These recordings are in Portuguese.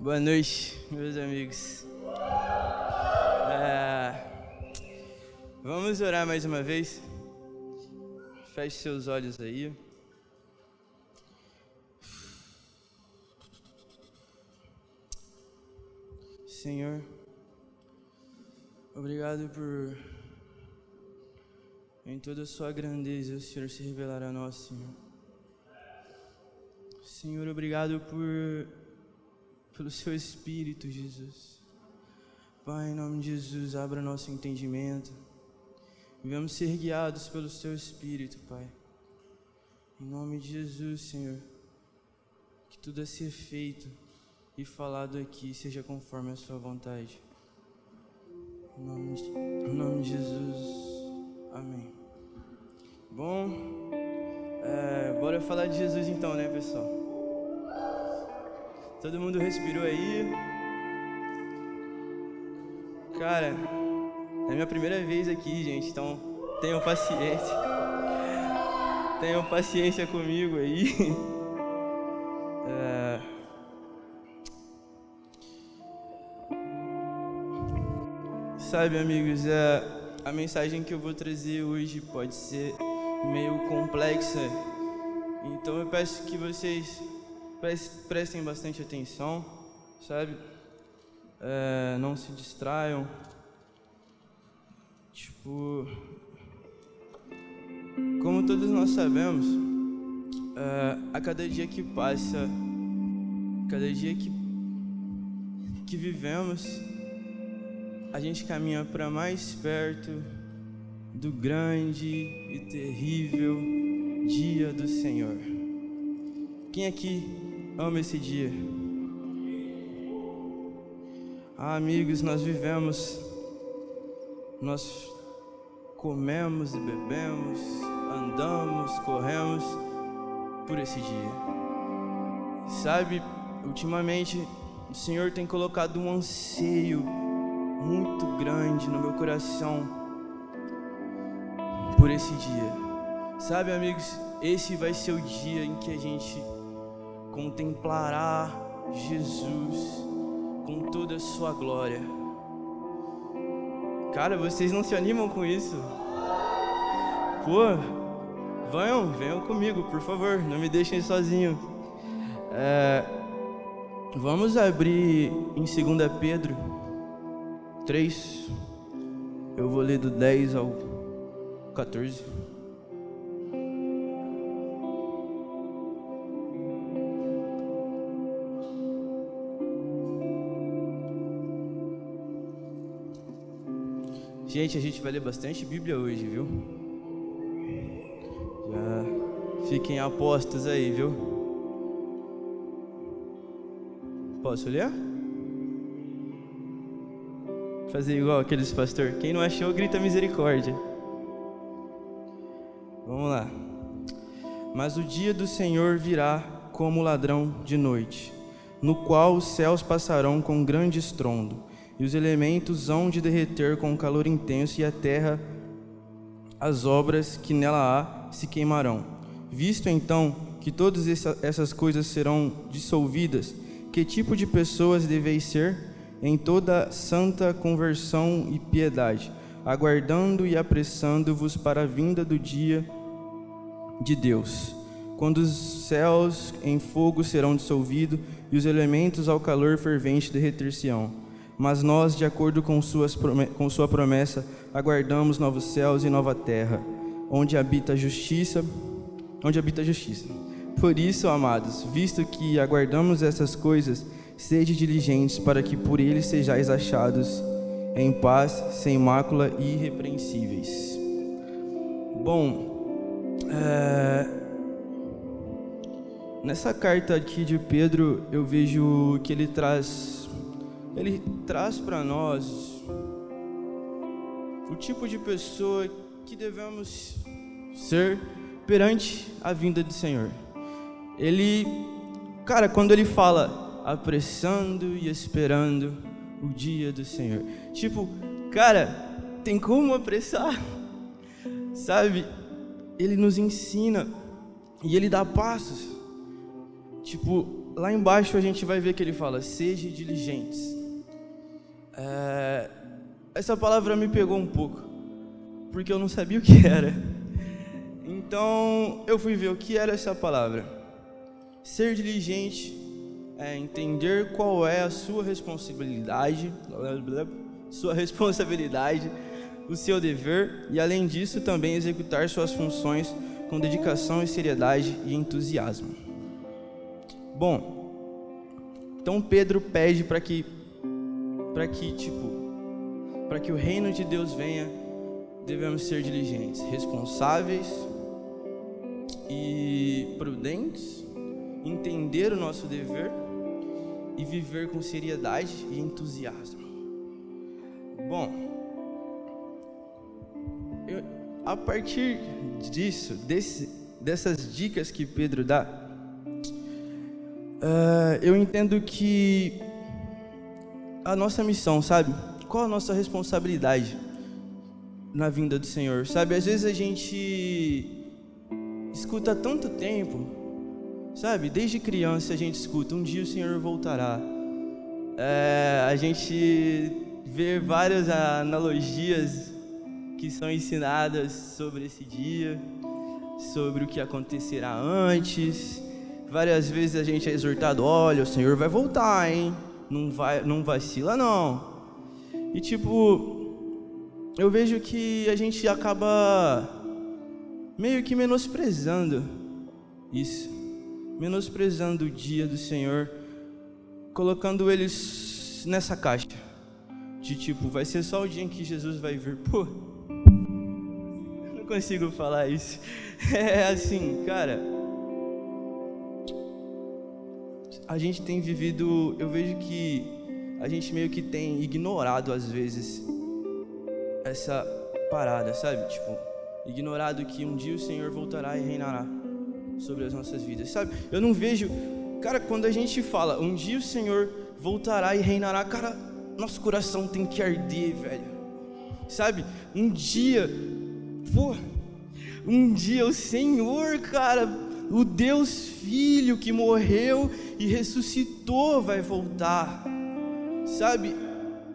Boa noite, meus amigos. É, Vamos orar mais uma vez. Feche seus olhos aí. Senhor, obrigado por, em toda a sua grandeza, o Senhor se revelar a nós, Senhor. Senhor, obrigado por, pelo seu Espírito, Jesus. Pai, em nome de Jesus, abra nosso entendimento. Vamos ser guiados pelo seu Espírito, Pai. Em nome de Jesus, Senhor. Que tudo a ser feito e falado aqui seja conforme a sua vontade. Em nome de, em nome de Jesus. Amém. Bom, é, bora falar de Jesus então, né, pessoal? Todo mundo respirou aí? Cara, é minha primeira vez aqui, gente, então tenham paciência. Tenham paciência comigo aí. É... Sabe, amigos, é... a mensagem que eu vou trazer hoje pode ser meio complexa. Então eu peço que vocês prestem bastante atenção, sabe? É... Não se distraiam. Tipo, como todos nós sabemos, uh, a cada dia que passa, cada dia que, que vivemos, a gente caminha para mais perto do grande e terrível dia do Senhor. Quem aqui ama esse dia? Ah, amigos, nós vivemos nós comemos e bebemos, andamos, corremos por esse dia. Sabe, ultimamente o Senhor tem colocado um anseio muito grande no meu coração por esse dia. Sabe, amigos, esse vai ser o dia em que a gente contemplará Jesus com toda a sua glória. Cara, vocês não se animam com isso? Pô, venham, venham comigo, por favor, não me deixem sozinho. É, vamos abrir em 2 Pedro 3. Eu vou ler do 10 ao 14. Gente, a gente vai ler bastante Bíblia hoje, viu? Já fiquem apostos aí, viu? Posso ler? Fazer igual aqueles pastor. Quem não achou, grita misericórdia. Vamos lá. Mas o dia do Senhor virá como ladrão de noite, no qual os céus passarão com grande estrondo e os elementos hão de derreter com calor intenso, e a terra, as obras que nela há, se queimarão. Visto então que todas essas coisas serão dissolvidas, que tipo de pessoas deveis ser em toda santa conversão e piedade, aguardando e apressando-vos para a vinda do dia de Deus, quando os céus em fogo serão dissolvidos e os elementos ao calor fervente derreter-se-ão mas nós, de acordo com, suas, com sua promessa, aguardamos novos céus e nova terra, onde habita a justiça, onde habita a justiça. Por isso, amados, visto que aguardamos essas coisas, sede diligentes para que por ele sejais achados em paz, sem mácula e irrepreensíveis. Bom, é... nessa carta aqui de Pedro, eu vejo que ele traz ele traz para nós o tipo de pessoa que devemos ser perante a vinda do Senhor. Ele, cara, quando ele fala apressando e esperando o dia do Senhor, tipo, cara, tem como apressar? Sabe? Ele nos ensina e ele dá passos. Tipo, lá embaixo a gente vai ver que ele fala: seja diligentes. É, essa palavra me pegou um pouco, porque eu não sabia o que era. Então eu fui ver o que era essa palavra. Ser diligente é entender qual é a sua responsabilidade, sua responsabilidade, o seu dever e além disso também executar suas funções com dedicação e seriedade e entusiasmo. Bom, então Pedro pede para que para que tipo para que o reino de Deus venha, devemos ser diligentes, responsáveis e prudentes, entender o nosso dever e viver com seriedade e entusiasmo. Bom, a partir disso, desse, dessas dicas que Pedro dá, uh, eu entendo que a nossa missão, sabe? Qual a nossa responsabilidade na vinda do Senhor? Sabe, às vezes a gente escuta tanto tempo, sabe? Desde criança a gente escuta: um dia o Senhor voltará. É, a gente vê várias analogias que são ensinadas sobre esse dia, sobre o que acontecerá antes. Várias vezes a gente é exortado: olha, o Senhor vai voltar, hein? Não, vai, não vacila, não. E tipo, eu vejo que a gente acaba meio que menosprezando isso, menosprezando o dia do Senhor, colocando eles nessa caixa de tipo, vai ser só o dia em que Jesus vai vir. Pô, consigo falar isso. É assim, cara. A gente tem vivido, eu vejo que a gente meio que tem ignorado às vezes essa parada, sabe? Tipo, ignorado que um dia o Senhor voltará e reinará sobre as nossas vidas, sabe? Eu não vejo, cara, quando a gente fala, um dia o Senhor voltará e reinará, cara, nosso coração tem que arder, velho. Sabe? Um dia, pô, um dia o Senhor, cara, o Deus Filho que morreu e ressuscitou vai voltar. Sabe?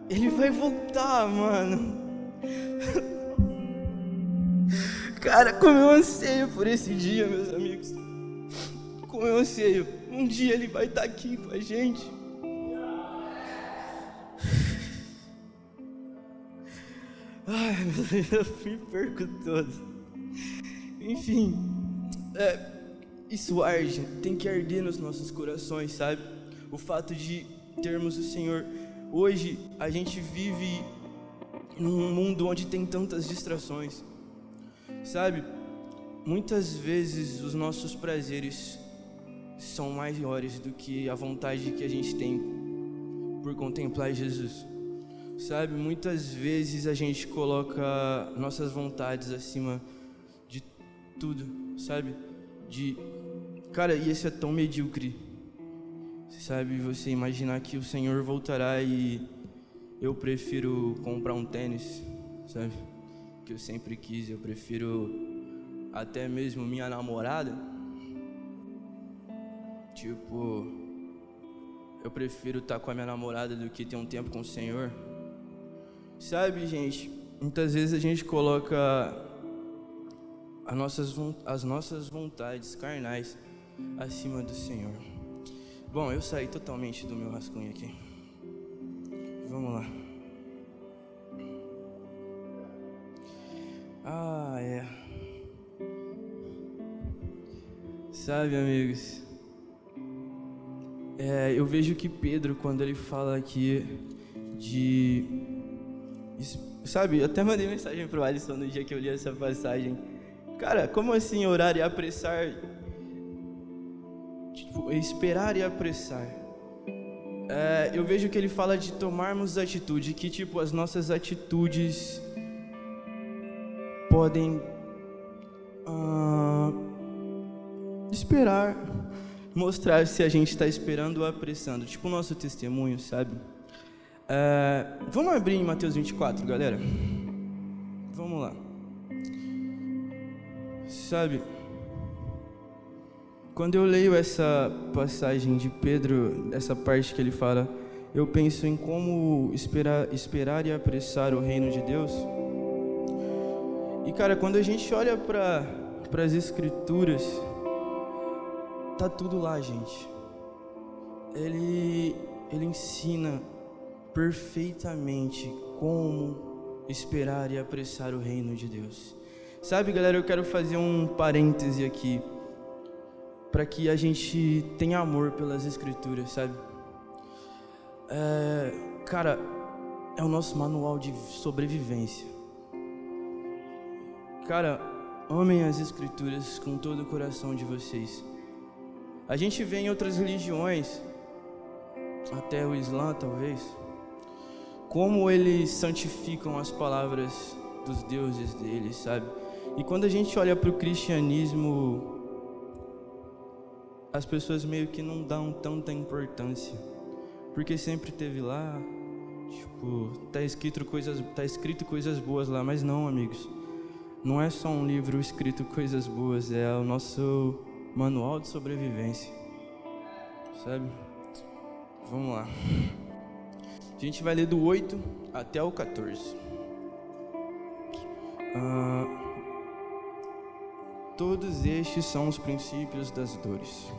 Ele vai voltar, mano. Cara, como eu anseio por esse dia, meus amigos. Como eu anseio. Um dia ele vai estar aqui com a gente. Ai, meu Deus, eu me perco todo. Enfim, é, isso arde, tem que arder nos nossos corações, sabe? O fato de termos o Senhor. Hoje a gente vive num mundo onde tem tantas distrações, sabe? Muitas vezes os nossos prazeres são maiores do que a vontade que a gente tem por contemplar Jesus. Sabe, muitas vezes a gente coloca nossas vontades acima de tudo, sabe? De cara, e esse é tão medíocre. Sabe, você imaginar que o Senhor voltará e eu prefiro comprar um tênis, sabe? Que eu sempre quis, eu prefiro até mesmo minha namorada. Tipo, eu prefiro estar com a minha namorada do que ter um tempo com o Senhor. Sabe, gente, muitas vezes a gente coloca as nossas, as nossas vontades carnais acima do Senhor. Bom, eu saí totalmente do meu rascunho aqui. Vamos lá. Ah, é. Sabe, amigos, é, eu vejo que Pedro, quando ele fala aqui de Sabe, eu até mandei mensagem pro Alisson no dia que eu li essa passagem. Cara, como assim orar e apressar? Tipo, esperar e apressar. É, eu vejo que ele fala de tomarmos atitude, que tipo, as nossas atitudes podem uh, esperar, mostrar se a gente está esperando ou apressando. Tipo o nosso testemunho, sabe? É, vamos abrir em Mateus 24, galera? Vamos lá. Sabe, quando eu leio essa passagem de Pedro, essa parte que ele fala, eu penso em como esperar, esperar e apressar o reino de Deus. E cara, quando a gente olha para as escrituras, tá tudo lá, gente. Ele ele ensina perfeitamente como esperar e apressar o reino de Deus. Sabe, galera, eu quero fazer um parêntese aqui para que a gente tenha amor pelas escrituras, sabe? É, cara, é o nosso manual de sobrevivência. Cara, amem as escrituras com todo o coração de vocês. A gente vê em outras religiões, até o Islã talvez, como eles santificam as palavras dos deuses deles, sabe? E quando a gente olha para o cristianismo, as pessoas meio que não dão tanta importância. Porque sempre teve lá, tipo, tá escrito coisas, tá escrito coisas boas lá, mas não, amigos. Não é só um livro escrito coisas boas, é o nosso manual de sobrevivência. Sabe? Vamos lá. A gente vai ler do 8 até o 14. Ah, todos estes são os princípios das dores.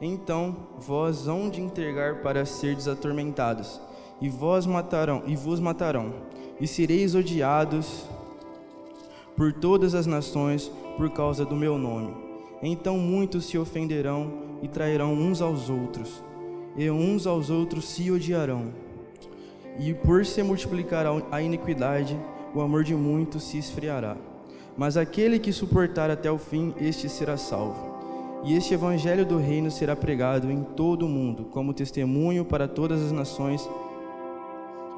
Então vós hão de entregar para ser desatormentados, e vós matarão, e vos matarão, e sereis odiados por todas as nações por causa do meu nome. Então muitos se ofenderão e trairão uns aos outros, e uns aos outros se odiarão. E por se multiplicar a iniquidade, o amor de muitos se esfriará. Mas aquele que suportar até o fim, este será salvo. E este evangelho do reino será pregado em todo o mundo, como testemunho para todas as nações,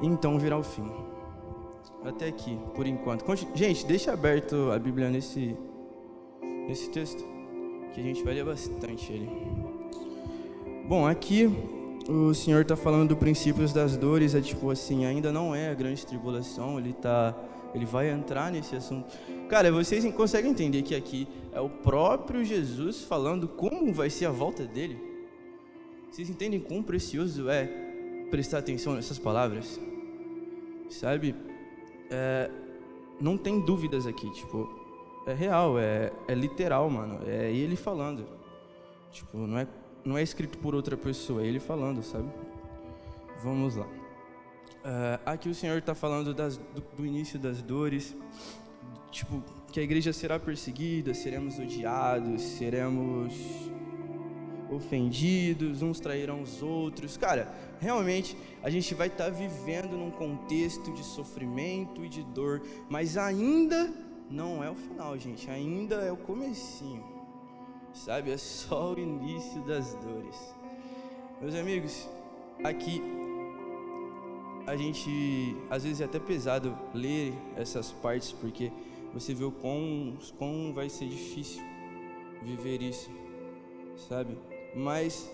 então virá o fim. Até aqui, por enquanto. Gente, deixa aberto a Bíblia nesse, nesse texto, que a gente vai ler bastante ele. Bom, aqui o Senhor está falando do princípios das dores, é tipo assim, ainda não é a grande tribulação, ele está ele vai entrar nesse assunto. Cara, vocês conseguem entender que aqui é o próprio Jesus falando como vai ser a volta dele? Vocês entendem quão precioso é prestar atenção nessas palavras? Sabe? É, não tem dúvidas aqui, tipo, é real, é, é literal, mano. É ele falando. Tipo, não é, não é escrito por outra pessoa, é ele falando, sabe? Vamos lá. Uh, aqui o Senhor está falando das, do, do, início das dores, tipo, que a igreja será perseguida, seremos odiados, seremos ofendidos, uns trairão os outros. Cara, realmente a gente vai estar tá vivendo num contexto de sofrimento e de dor, mas ainda não é o final, gente, ainda é o comecinho. Sabe, é só o início das dores. Meus amigos, aqui a gente, às vezes é até pesado ler essas partes, porque você vê o quão, quão vai ser difícil viver isso, sabe? Mas,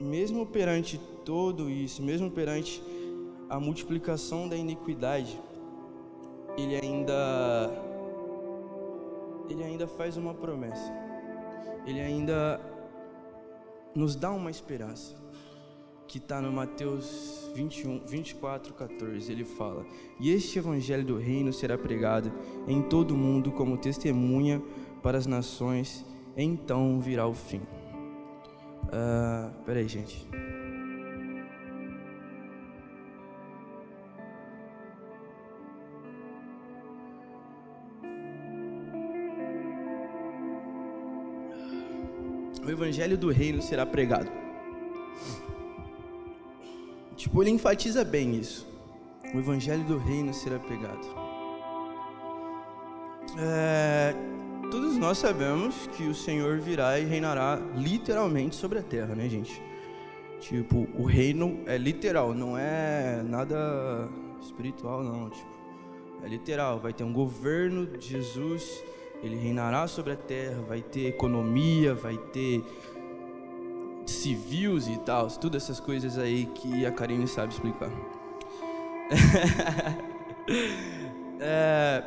mesmo perante tudo isso, mesmo perante a multiplicação da iniquidade, ele ainda ele ainda faz uma promessa. Ele ainda nos dá uma esperança que está no Mateus 21, 24, 14. Ele fala: E este evangelho do reino será pregado em todo o mundo como testemunha para as nações, então virá o fim. Uh, peraí, gente. O evangelho do reino será pregado Tipo, ele enfatiza bem isso. O evangelho do reino será pregado. É, todos nós sabemos que o Senhor virá e reinará literalmente sobre a terra, né, gente? Tipo, o reino é literal, não é nada espiritual, não. Tipo, é literal. Vai ter um governo de Jesus, ele reinará sobre a terra, vai ter economia, vai ter civis e tal, todas essas coisas aí que a Karine sabe explicar. é,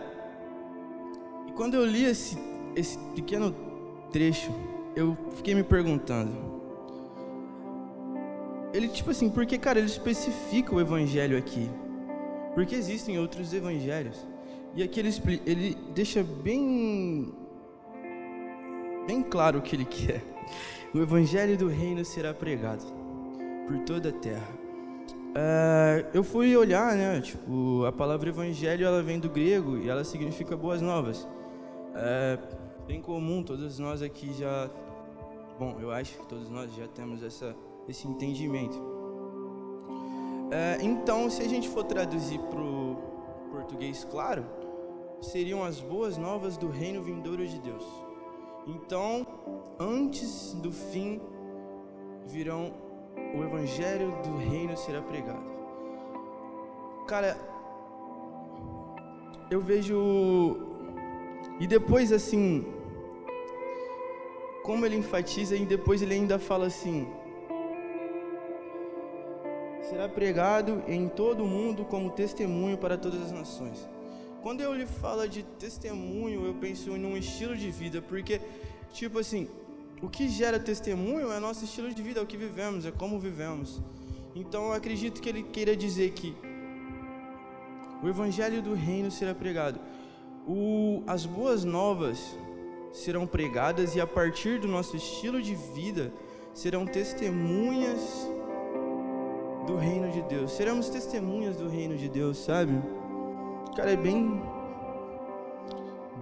e quando eu li esse, esse pequeno trecho, eu fiquei me perguntando. Ele, tipo assim, porque, cara, ele especifica o evangelho aqui. Porque existem outros evangelhos. E aqui ele, ele deixa bem, bem claro o que ele quer. O evangelho do reino será pregado por toda a terra. Uh, eu fui olhar, né? Tipo, a palavra evangelho ela vem do grego e ela significa boas novas. É bem comum, todos nós aqui já. Bom, eu acho que todos nós já temos essa, esse entendimento. É, então, se a gente for traduzir para o português claro, seriam as boas novas do reino vindouro de Deus. Então, antes do fim, virão o evangelho do reino será pregado. Cara, eu vejo e depois assim, como ele enfatiza e depois ele ainda fala assim: será pregado em todo o mundo como testemunho para todas as nações. Quando eu lhe falo de testemunho, eu penso num estilo de vida, porque, tipo assim, o que gera testemunho é nosso estilo de vida, é o que vivemos, é como vivemos. Então eu acredito que ele queira dizer que o evangelho do reino será pregado. O, as boas novas serão pregadas e a partir do nosso estilo de vida serão testemunhas do reino de Deus. Seremos testemunhas do reino de Deus, sabe? Cara, é bem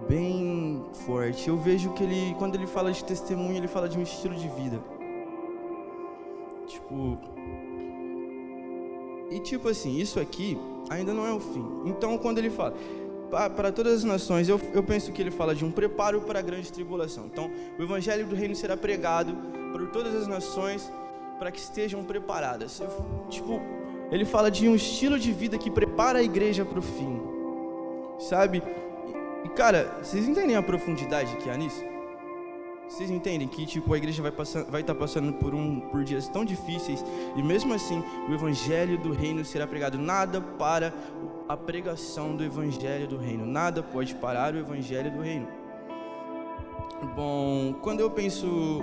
bem forte. Eu vejo que ele quando ele fala de testemunho, ele fala de um estilo de vida. Tipo, e tipo assim, isso aqui ainda não é o fim. Então, quando ele fala para todas as nações, eu, eu penso que ele fala de um preparo para a grande tribulação. Então, o evangelho do reino será pregado por todas as nações para que estejam preparadas. Eu, tipo, ele fala de um estilo de vida que prepara a igreja para o fim, sabe? E, cara, vocês entendem a profundidade que há nisso? Vocês entendem que tipo a igreja vai passar, vai estar tá passando por um por dias tão difíceis e mesmo assim o evangelho do reino será pregado. Nada para a pregação do evangelho do reino. Nada pode parar o evangelho do reino. Bom, quando eu penso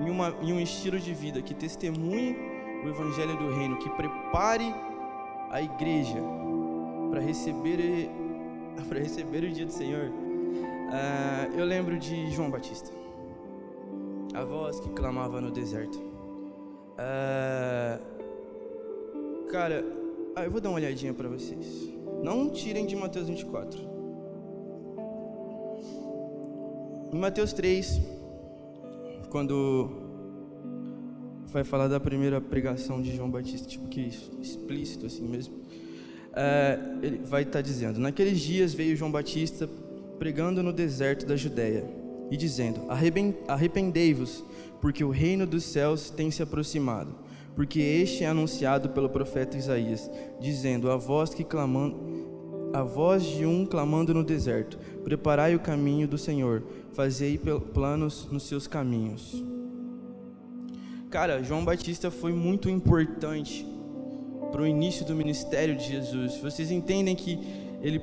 em, uma, em um estilo de vida que testemunhe o Evangelho do Reino, que prepare a igreja para receber, para receber o dia do Senhor. Uh, eu lembro de João Batista, a voz que clamava no deserto. Uh, cara, ah, eu vou dar uma olhadinha para vocês. Não tirem de Mateus 24. Em Mateus 3, quando vai falar da primeira pregação de João Batista, tipo que explícito assim mesmo, é, ele vai estar tá dizendo: Naqueles dias veio João Batista pregando no deserto da Judéia e dizendo: Arrependei-vos, porque o reino dos céus tem se aproximado. Porque este é anunciado pelo profeta Isaías, dizendo: A voz que clamando a voz de um clamando no deserto: Preparai o caminho do Senhor, fazei planos nos seus caminhos. Cara, João Batista foi muito importante para o início do ministério de Jesus. Vocês entendem que ele,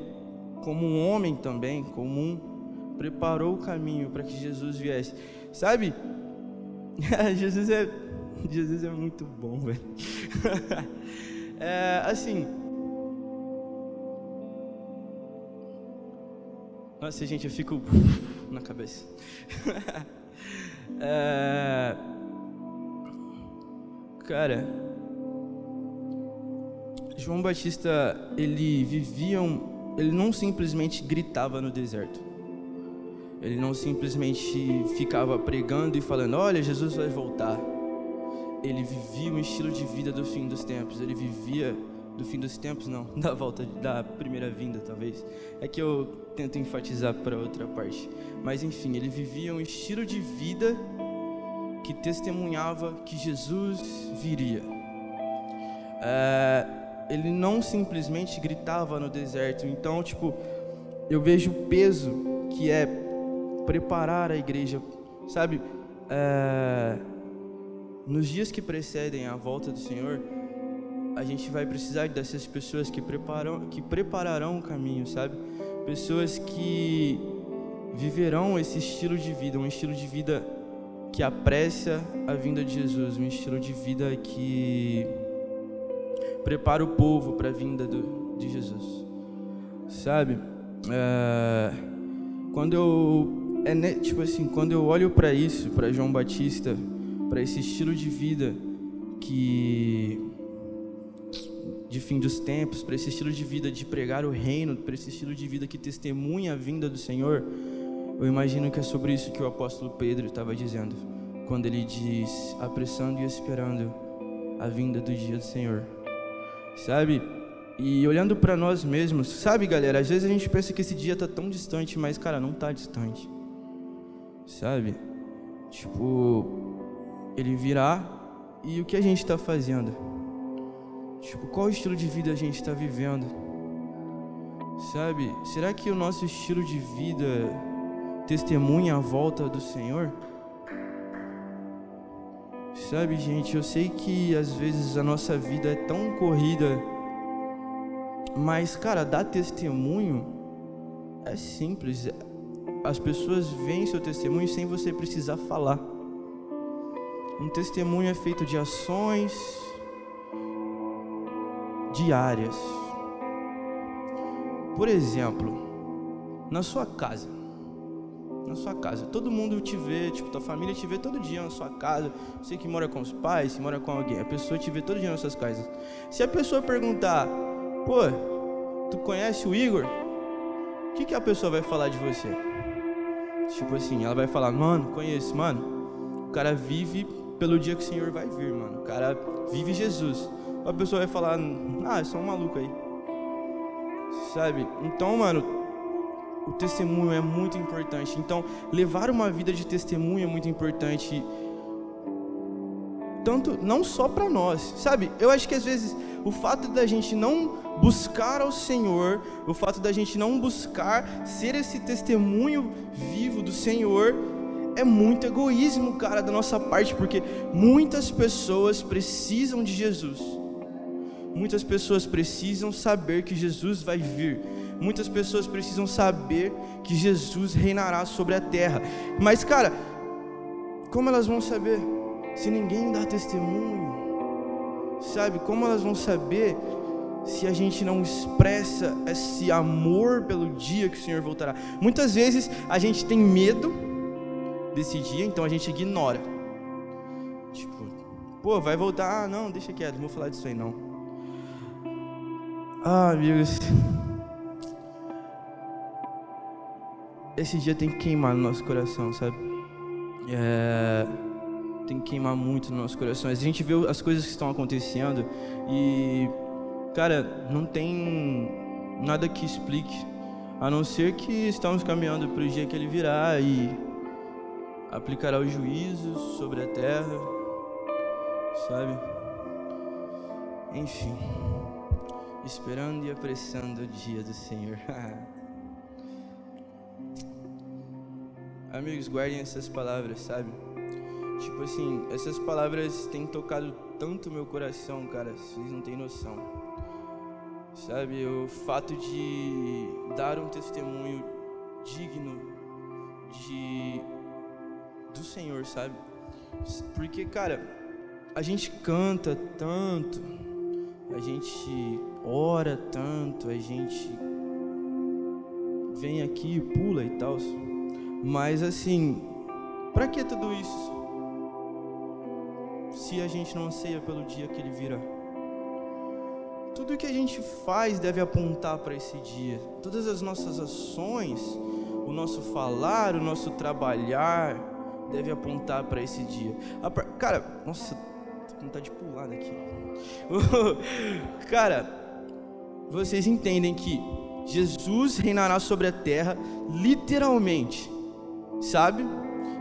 como um homem também comum, preparou o caminho para que Jesus viesse. Sabe? Jesus é Jesus é muito bom, velho. é, assim, Nossa, gente, eu fico na cabeça. é... Cara, João Batista, ele vivia, um... ele não simplesmente gritava no deserto. Ele não simplesmente ficava pregando e falando: Olha, Jesus vai voltar. Ele vivia um estilo de vida do fim dos tempos. Ele vivia do fim dos tempos, não, da volta, da primeira vinda, talvez. É que eu tento enfatizar para outra parte. Mas enfim, ele vivia um estilo de vida que testemunhava que Jesus viria. É, ele não simplesmente gritava no deserto. Então, tipo, eu vejo o peso que é preparar a igreja, sabe? É, nos dias que precedem a volta do Senhor, a gente vai precisar dessas pessoas que preparam, que prepararão o caminho, sabe? Pessoas que viverão esse estilo de vida, um estilo de vida que aprecia a vinda de Jesus, um estilo de vida que prepara o povo para a vinda do, de Jesus. Sabe? É, quando eu é tipo assim, quando eu olho para isso, para João Batista, para esse estilo de vida que de fim dos tempos, para esse estilo de vida de pregar o reino, para esse estilo de vida que testemunha a vinda do Senhor, eu imagino que é sobre isso que o apóstolo Pedro estava dizendo, quando ele diz: apressando e esperando a vinda do dia do Senhor. Sabe? E olhando para nós mesmos, sabe, galera, às vezes a gente pensa que esse dia está tão distante, mas cara, não está distante. Sabe? Tipo, ele virá e o que a gente está fazendo? Tipo, qual estilo de vida a gente está vivendo? Sabe? Será que o nosso estilo de vida testemunha a volta do Senhor? Sabe, gente, eu sei que às vezes a nossa vida é tão corrida, mas, cara, dar testemunho é simples. As pessoas veem seu testemunho sem você precisar falar. Um testemunho é feito de ações diárias. Por exemplo, na sua casa na sua casa. Todo mundo te vê, tipo, tua família te vê todo dia na sua casa. Você que mora com os pais, se mora com alguém, a pessoa te vê todo dia nas suas casas. Se a pessoa perguntar, pô, tu conhece o Igor? O que, que a pessoa vai falar de você? Tipo assim, ela vai falar, mano, conheço, mano. O cara vive pelo dia que o Senhor vai vir, mano. O cara vive Jesus. A pessoa vai falar, ah, é só um maluco aí. Sabe? Então, mano, o testemunho é muito importante. Então, levar uma vida de testemunho é muito importante. Tanto não só para nós, sabe? Eu acho que às vezes o fato da gente não buscar ao Senhor, o fato da gente não buscar ser esse testemunho vivo do Senhor, é muito egoísmo, cara, da nossa parte, porque muitas pessoas precisam de Jesus. Muitas pessoas precisam saber que Jesus vai vir. Muitas pessoas precisam saber que Jesus reinará sobre a terra. Mas, cara, como elas vão saber se ninguém dá testemunho? Sabe? Como elas vão saber se a gente não expressa esse amor pelo dia que o Senhor voltará? Muitas vezes a gente tem medo desse dia, então a gente ignora. Tipo, pô, vai voltar? Ah, não, deixa quieto, não vou falar disso aí não. Ah, amigos. Esse dia tem que queimar no nosso coração, sabe? É, tem que queimar muito no nosso coração. A gente vê as coisas que estão acontecendo e, cara, não tem nada que explique, a não ser que estamos caminhando para o dia que ele virá e aplicará os juízos sobre a terra, sabe? Enfim, esperando e apressando o dia do Senhor. Amigos, guardem essas palavras, sabe? Tipo assim, essas palavras têm tocado tanto meu coração, cara, vocês não têm noção. Sabe, o fato de dar um testemunho digno de do Senhor, sabe? Porque, cara, a gente canta tanto, a gente ora tanto, a gente vem aqui, pula e tal. Mas assim, para que tudo isso? Se a gente não anseia pelo dia que ele virá. Tudo que a gente faz deve apontar para esse dia. Todas as nossas ações, o nosso falar, o nosso trabalhar, deve apontar para esse dia. Cara, nossa, tô com vontade de pular daqui. Cara, vocês entendem que Jesus reinará sobre a terra literalmente sabe?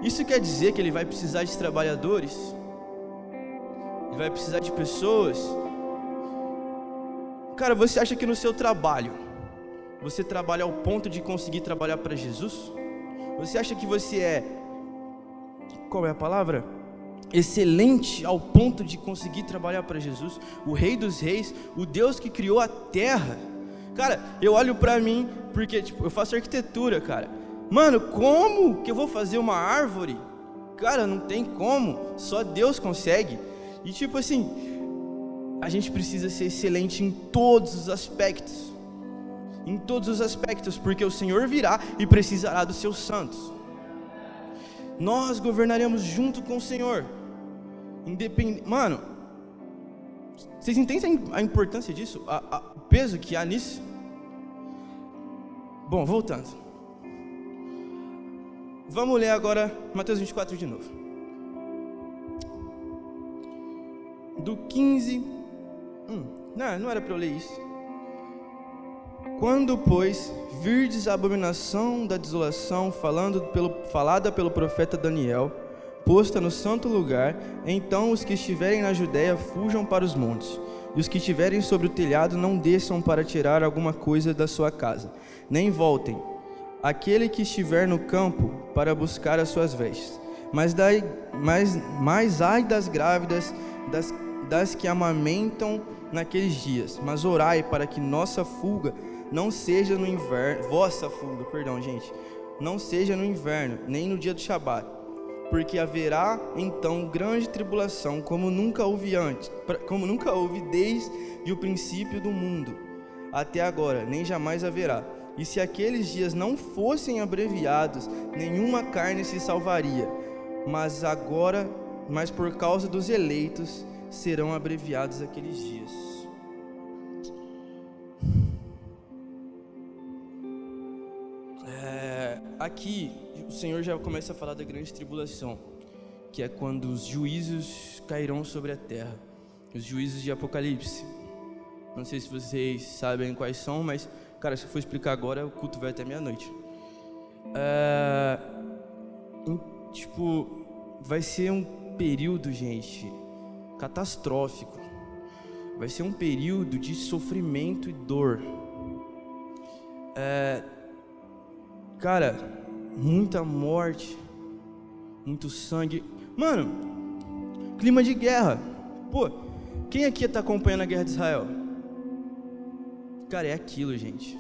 Isso quer dizer que ele vai precisar de trabalhadores, ele vai precisar de pessoas. Cara, você acha que no seu trabalho você trabalha ao ponto de conseguir trabalhar para Jesus? Você acha que você é, qual é a palavra? Excelente ao ponto de conseguir trabalhar para Jesus, o Rei dos Reis, o Deus que criou a terra. Cara, eu olho para mim porque tipo, eu faço arquitetura, cara. Mano, como que eu vou fazer uma árvore? Cara, não tem como, só Deus consegue. E tipo assim, a gente precisa ser excelente em todos os aspectos. Em todos os aspectos, porque o Senhor virá e precisará dos seus santos. Nós governaremos junto com o Senhor. Mano, vocês entendem a importância disso? A, a, o peso que há nisso? Bom, voltando. Vamos ler agora Mateus 24 de novo. Do 15. Hum, não, não era para eu ler isso. Quando, pois, virdes a abominação da desolação falando pelo, falada pelo profeta Daniel, posta no santo lugar, então os que estiverem na Judéia fujam para os montes, e os que estiverem sobre o telhado não desçam para tirar alguma coisa da sua casa, nem voltem. Aquele que estiver no campo para buscar as suas vestes. Mas, daí, mas, mas ai das grávidas, das, das que amamentam naqueles dias. Mas orai para que nossa fuga não seja no inverno, vossa fuga, perdão, gente, não seja no inverno, nem no dia do Shabat, porque haverá então grande tribulação, como nunca houve antes, como nunca houve desde o princípio do mundo até agora, nem jamais haverá. E se aqueles dias não fossem abreviados, nenhuma carne se salvaria. Mas agora, mas por causa dos eleitos, serão abreviados aqueles dias. aqui o Senhor já começa a falar da grande tribulação, que é quando os juízos cairão sobre a terra, os juízos de Apocalipse. Não sei se vocês sabem quais são, mas, cara, se eu for explicar agora, o culto vai até meia-noite. É, tipo, vai ser um período, gente, catastrófico. Vai ser um período de sofrimento e dor. É, Cara, muita morte, muito sangue. Mano, clima de guerra. Pô, quem aqui está acompanhando a guerra de Israel? Cara, é aquilo, gente.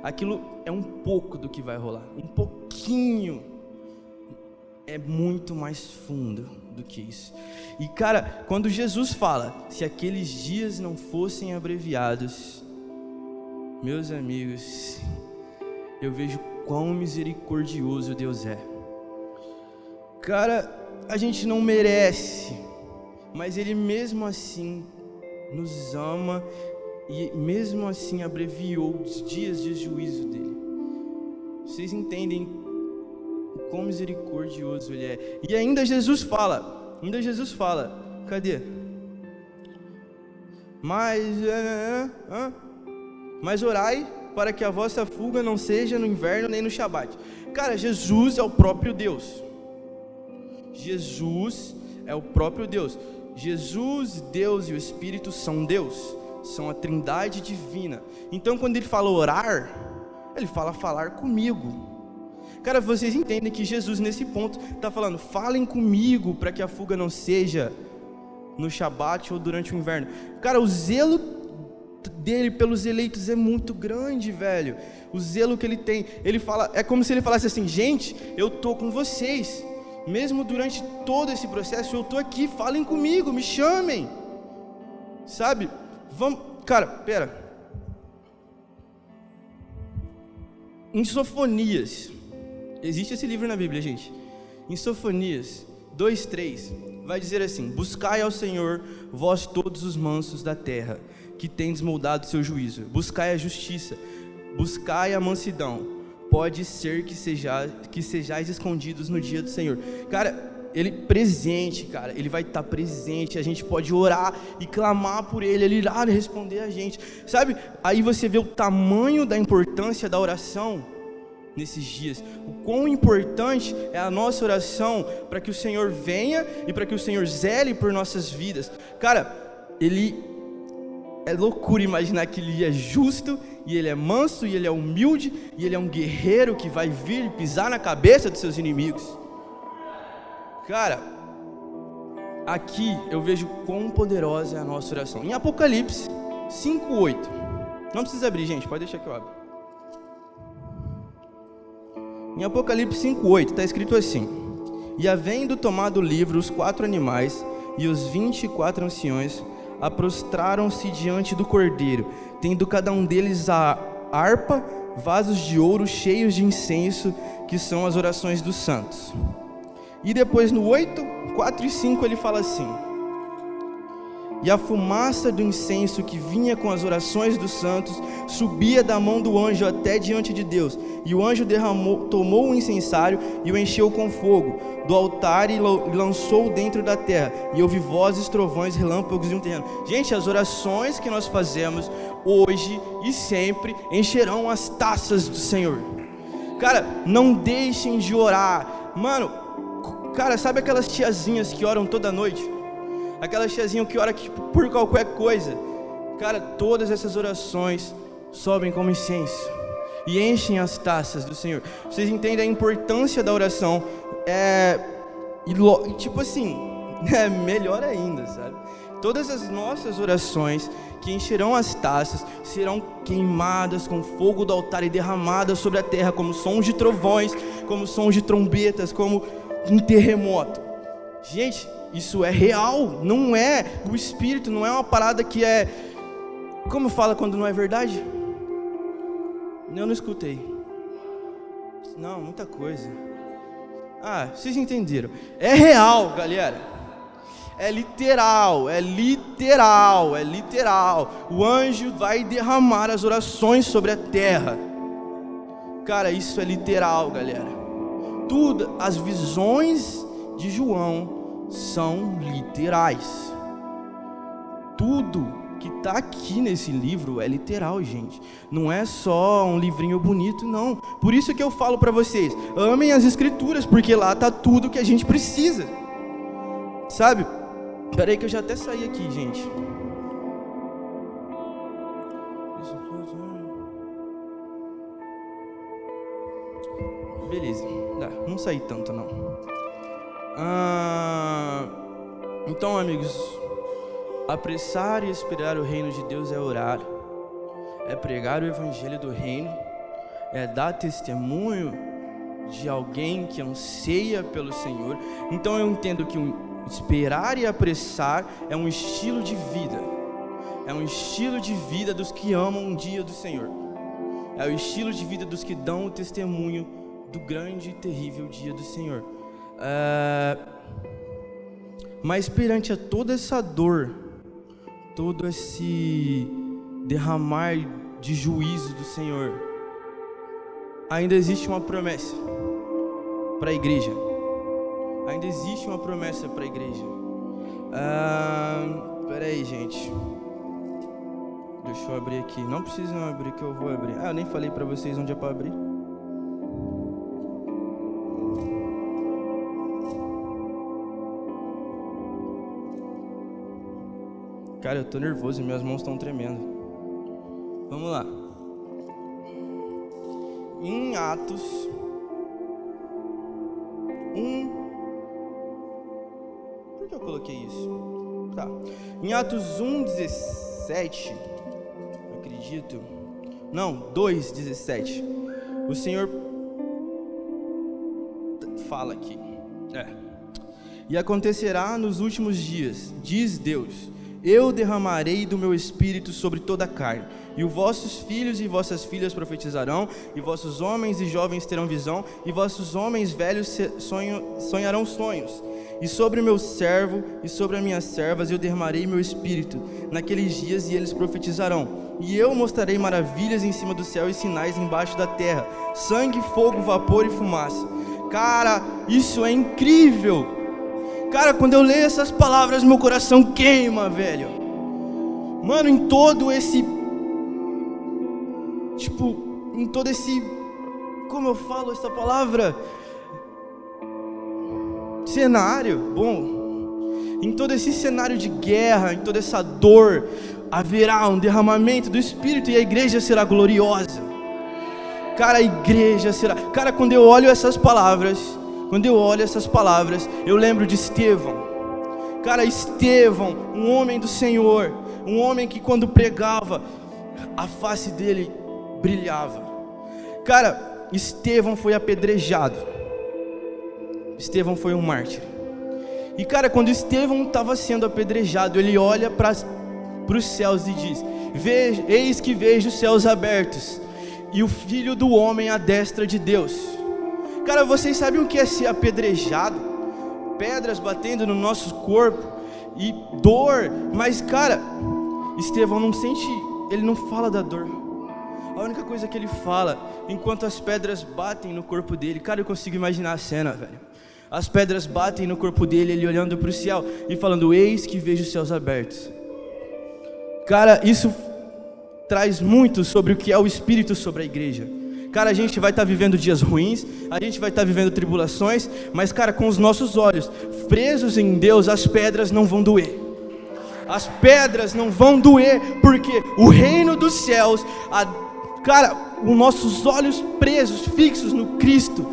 Aquilo é um pouco do que vai rolar. Um pouquinho. É muito mais fundo do que isso. E cara, quando Jesus fala, se aqueles dias não fossem abreviados, meus amigos, eu vejo quão misericordioso Deus é. Cara, a gente não merece, mas Ele mesmo assim nos ama e mesmo assim abreviou os dias de juízo dele. Vocês entendem o quão misericordioso Ele é? E ainda Jesus fala, ainda Jesus fala, cadê? Mas, uh, uh, uh, mas orai para que a vossa fuga não seja no inverno nem no Shabat. Cara, Jesus é o próprio Deus. Jesus é o próprio Deus. Jesus, Deus e o Espírito são Deus, são a trindade divina. Então, quando ele fala orar, ele fala falar comigo. Cara, vocês entendem que Jesus, nesse ponto, está falando: falem comigo para que a fuga não seja no Shabat ou durante o inverno. Cara, o zelo dele pelos eleitos é muito grande, velho. O zelo que ele tem. Ele fala, é como se ele falasse assim: "Gente, eu tô com vocês. Mesmo durante todo esse processo, eu tô aqui, falem comigo, me chamem". Sabe? Vamos, cara, pera. Em Sofonias. Existe esse livro na Bíblia, gente. Em Sofonias 2:3 vai dizer assim: Buscai ao Senhor, vós todos os mansos da terra que tendes moldado seu juízo. Buscai a justiça, buscai a mansidão. Pode ser que, seja, que sejais escondidos no dia do Senhor. Cara, ele presente, cara, ele vai estar presente. A gente pode orar e clamar por ele, ele irá responder a gente, sabe? Aí você vê o tamanho da importância da oração nesses dias. O quão importante é a nossa oração para que o Senhor venha e para que o Senhor zele por nossas vidas. Cara, ele é loucura imaginar que ele é justo, e ele é manso, e ele é humilde, e ele é um guerreiro que vai vir pisar na cabeça dos seus inimigos. Cara, aqui eu vejo quão poderosa é a nossa oração. Em Apocalipse 5:8. Não precisa abrir, gente, pode deixar que eu abra. Em Apocalipse 5:8 está escrito assim: E havendo tomado o livro os quatro animais e os vinte e quatro anciões aprostraram-se diante do cordeiro, tendo cada um deles a harpa, vasos de ouro cheios de incenso, que são as orações dos santos. E depois no 8, 4 e 5 ele fala assim: e a fumaça do incenso que vinha com as orações dos santos subia da mão do anjo até diante de Deus. E o anjo derramou, tomou o incensário e o encheu com fogo do altar e lançou dentro da terra. E houve vozes, trovões, relâmpagos e um terreno. Gente, as orações que nós fazemos hoje e sempre encherão as taças do Senhor. Cara, não deixem de orar. Mano, cara, sabe aquelas tiazinhas que oram toda noite? aquela tiazinha que ora por qualquer coisa. Cara, todas essas orações sobem como incenso e enchem as taças do Senhor. Vocês entendem a importância da oração? É, e, tipo assim, é melhor ainda, sabe? Todas as nossas orações que encherão as taças serão queimadas com fogo do altar e derramadas sobre a terra, como sons de trovões, como sons de trombetas, como um terremoto. Gente, isso é real, não é o espírito, não é uma parada que é. Como fala quando não é verdade? Eu não escutei. Não, muita coisa. Ah, vocês entenderam. É real, galera. É literal, é literal, é literal. O anjo vai derramar as orações sobre a terra. Cara, isso é literal, galera. Tudo, as visões de João são literais. Tudo que está aqui nesse livro é literal, gente. Não é só um livrinho bonito, não. Por isso que eu falo para vocês: amem as escrituras, porque lá está tudo que a gente precisa. Sabe? Peraí que eu já até saí aqui, gente. Beleza, não saí tanto não. Ah, então, amigos, apressar e esperar o reino de Deus é orar, é pregar o evangelho do reino, é dar testemunho de alguém que anseia pelo Senhor. Então eu entendo que esperar e apressar é um estilo de vida. É um estilo de vida dos que amam um dia do Senhor. É o estilo de vida dos que dão o testemunho do grande e terrível dia do Senhor. É, mas perante a toda essa dor, todo esse derramar de juízo do Senhor, ainda existe uma promessa para a igreja. Ainda existe uma promessa para a igreja. Ah, peraí, gente. Deixa eu abrir aqui. Não precisam abrir que eu vou abrir. Ah, eu nem falei para vocês onde é para abrir. Cara, eu tô nervoso e minhas mãos estão tremendo. Vamos lá. Em Atos 1. Por que eu coloquei isso? Tá. Em Atos 1, 17. Acredito. Não, 2, 17. O Senhor fala aqui. É. E acontecerá nos últimos dias, diz Deus eu derramarei do meu espírito sobre toda a carne. E os vossos filhos e vossas filhas profetizarão, e vossos homens e jovens terão visão, e vossos homens velhos sonharão sonhos. E sobre o meu servo e sobre as minhas servas eu derramarei meu espírito naqueles dias, e eles profetizarão. E eu mostrarei maravilhas em cima do céu e sinais embaixo da terra: sangue, fogo, vapor e fumaça. Cara, isso é incrível! Cara, quando eu leio essas palavras, meu coração queima, velho. Mano, em todo esse. Tipo, em todo esse. Como eu falo essa palavra? Cenário, bom. Em todo esse cenário de guerra, em toda essa dor, haverá um derramamento do Espírito e a igreja será gloriosa. Cara, a igreja será. Cara, quando eu olho essas palavras quando eu olho essas palavras, eu lembro de Estevão. Cara, Estevão, um homem do Senhor, um homem que quando pregava, a face dele brilhava. Cara, Estevão foi apedrejado. Estevão foi um mártir. E cara, quando Estevão estava sendo apedrejado, ele olha para os céus e diz: Eis que vejo os céus abertos e o filho do homem à destra de Deus. Cara, vocês sabem o que é ser apedrejado? Pedras batendo no nosso corpo e dor, mas cara, Estevão não sente, ele não fala da dor. A única coisa que ele fala, enquanto as pedras batem no corpo dele, cara, eu consigo imaginar a cena, velho. As pedras batem no corpo dele, ele olhando para o céu e falando: Eis que vejo os céus abertos. Cara, isso traz muito sobre o que é o Espírito sobre a igreja. Cara, a gente vai estar tá vivendo dias ruins, a gente vai estar tá vivendo tribulações, mas, cara, com os nossos olhos presos em Deus, as pedras não vão doer. As pedras não vão doer, porque o reino dos céus, a, cara, os nossos olhos presos, fixos no Cristo,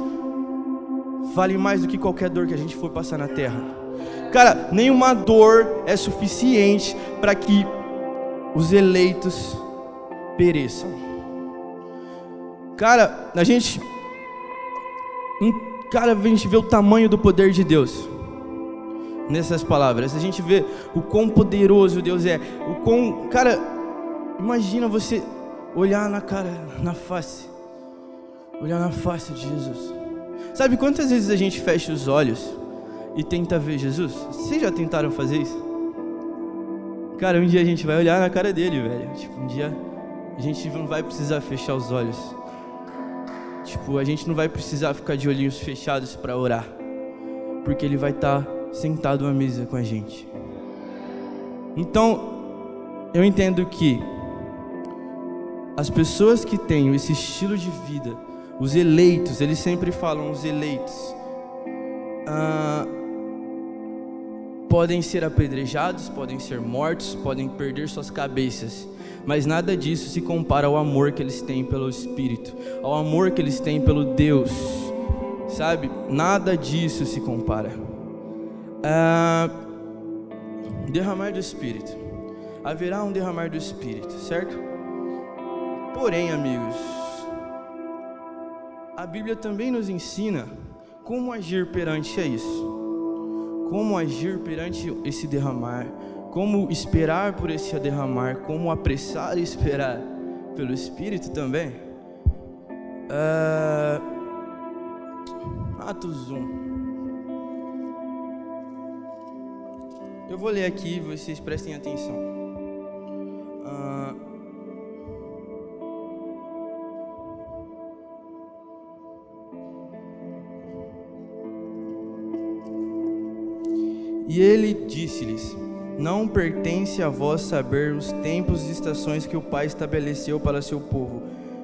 vale mais do que qualquer dor que a gente for passar na terra. Cara, nenhuma dor é suficiente para que os eleitos pereçam. Cara, a gente cara, a gente vê o tamanho do poder de Deus nessas palavras. A gente vê o quão poderoso Deus é, o quão, cara, imagina você olhar na cara, na face, olhar na face de Jesus. Sabe quantas vezes a gente fecha os olhos e tenta ver Jesus? Vocês já tentaram fazer isso? Cara, um dia a gente vai olhar na cara dele, velho. Tipo, um dia a gente não vai precisar fechar os olhos. Tipo, a gente não vai precisar ficar de olhinhos fechados para orar. Porque ele vai estar tá sentado à mesa com a gente. Então, eu entendo que as pessoas que têm esse estilo de vida os eleitos, eles sempre falam os eleitos. Ah, podem ser apedrejados, podem ser mortos, podem perder suas cabeças, mas nada disso se compara ao amor que eles têm pelo Espírito, ao amor que eles têm pelo Deus, sabe? Nada disso se compara. Ah, derramar do Espírito, haverá um derramar do Espírito, certo? Porém, amigos, a Bíblia também nos ensina como agir perante a isso. Como agir perante esse derramar, como esperar por esse derramar, como apressar e esperar pelo Espírito também. Uh, Atos 1. Eu vou ler aqui, vocês prestem atenção. E ele disse-lhes: Não pertence a vós saber os tempos e estações que o Pai estabeleceu para seu povo,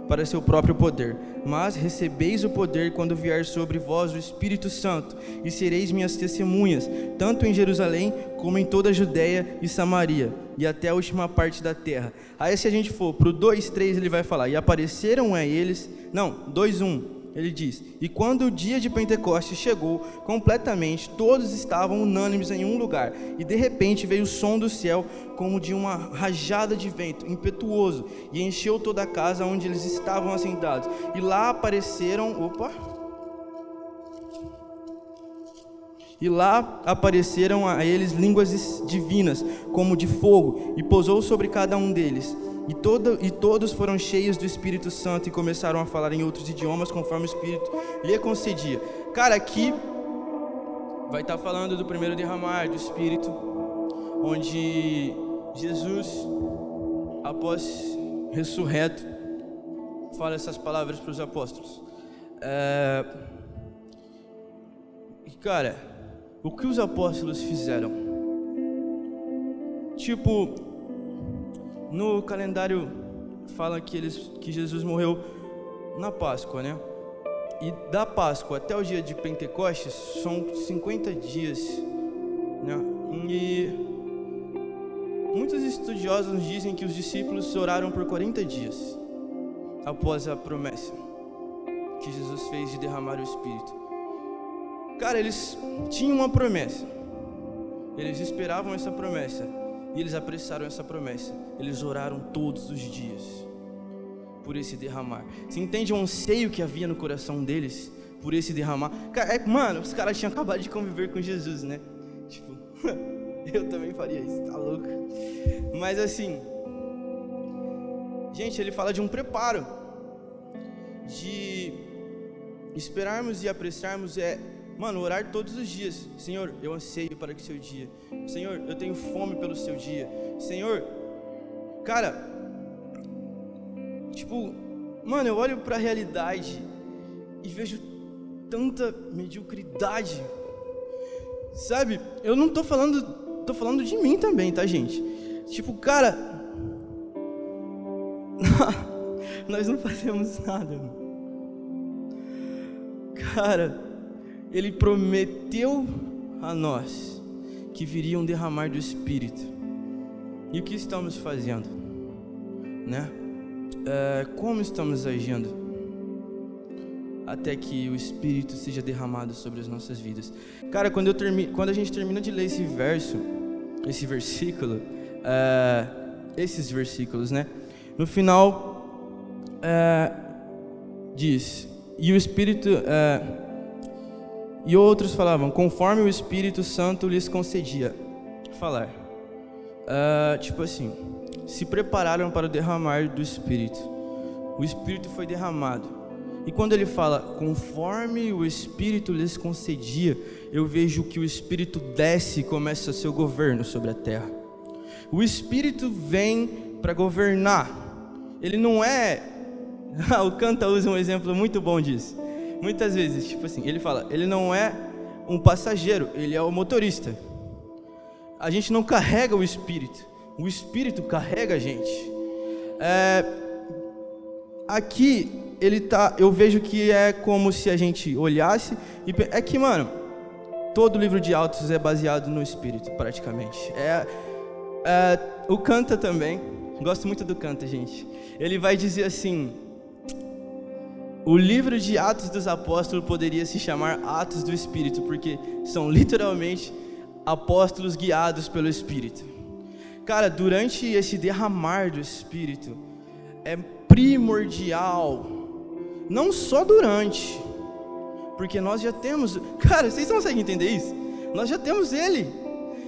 para seu próprio poder. Mas recebeis o poder quando vier sobre vós o Espírito Santo, e sereis minhas testemunhas, tanto em Jerusalém como em toda a Judéia e Samaria, e até a última parte da terra. Aí se a gente for para o 2, 3, ele vai falar: E apareceram a eles. Não, 2, 1 ele diz: E quando o dia de Pentecostes chegou, completamente todos estavam unânimes em um lugar, e de repente veio o som do céu como de uma rajada de vento impetuoso, e encheu toda a casa onde eles estavam assentados. E lá apareceram, opa, E lá apareceram a eles línguas divinas, como de fogo, e pousou sobre cada um deles. E, todo, e todos foram cheios do Espírito Santo e começaram a falar em outros idiomas conforme o Espírito lhe concedia. Cara, aqui vai estar falando do primeiro derramar do Espírito, onde Jesus, após ressurreto, fala essas palavras para os apóstolos. É... E cara, o que os apóstolos fizeram? Tipo, no calendário fala que, eles, que Jesus morreu na Páscoa, né? E da Páscoa até o dia de Pentecostes são 50 dias, né? E muitos estudiosos dizem que os discípulos oraram por 40 dias após a promessa que Jesus fez de derramar o Espírito. Cara, eles tinham uma promessa. Eles esperavam essa promessa. E eles apressaram essa promessa. Eles oraram todos os dias. por esse derramar. Você entende o anseio que havia no coração deles por esse derramar? É, mano, os caras tinham acabado de conviver com Jesus, né? Tipo, eu também faria isso, tá louco? Mas assim, gente, ele fala de um preparo, de esperarmos e apreciarmos é Mano, orar todos os dias. Senhor, eu anseio para o seu dia. Senhor, eu tenho fome pelo seu dia. Senhor, cara, tipo, mano, eu olho para a realidade e vejo tanta mediocridade. Sabe? Eu não tô falando, tô falando de mim também, tá, gente? Tipo, cara, nós não fazemos nada. Cara, ele prometeu a nós que viria um derramar do Espírito. E o que estamos fazendo? Né? É, como estamos agindo? Até que o Espírito seja derramado sobre as nossas vidas. Cara, quando, eu termi quando a gente termina de ler esse verso, esse versículo, é, esses versículos, né? No final, é, diz: E o Espírito. É, e outros falavam, conforme o Espírito Santo lhes concedia. Falar. Uh, tipo assim, se prepararam para o derramar do Espírito. O Espírito foi derramado. E quando ele fala, conforme o Espírito lhes concedia, eu vejo que o Espírito desce e começa seu governo sobre a terra. O Espírito vem para governar. Ele não é. o Canta usa um exemplo muito bom disso muitas vezes, tipo assim, ele fala, ele não é um passageiro, ele é o motorista. A gente não carrega o espírito, o espírito carrega a gente. É, aqui ele tá, eu vejo que é como se a gente olhasse e é que, mano, todo livro de Autos é baseado no espírito, praticamente. É, é o Canta também, gosto muito do Canta, gente. Ele vai dizer assim: o livro de Atos dos Apóstolos poderia se chamar Atos do Espírito, porque são literalmente apóstolos guiados pelo Espírito. Cara, durante esse derramar do Espírito, é primordial, não só durante, porque nós já temos, cara, vocês conseguem entender isso? Nós já temos Ele,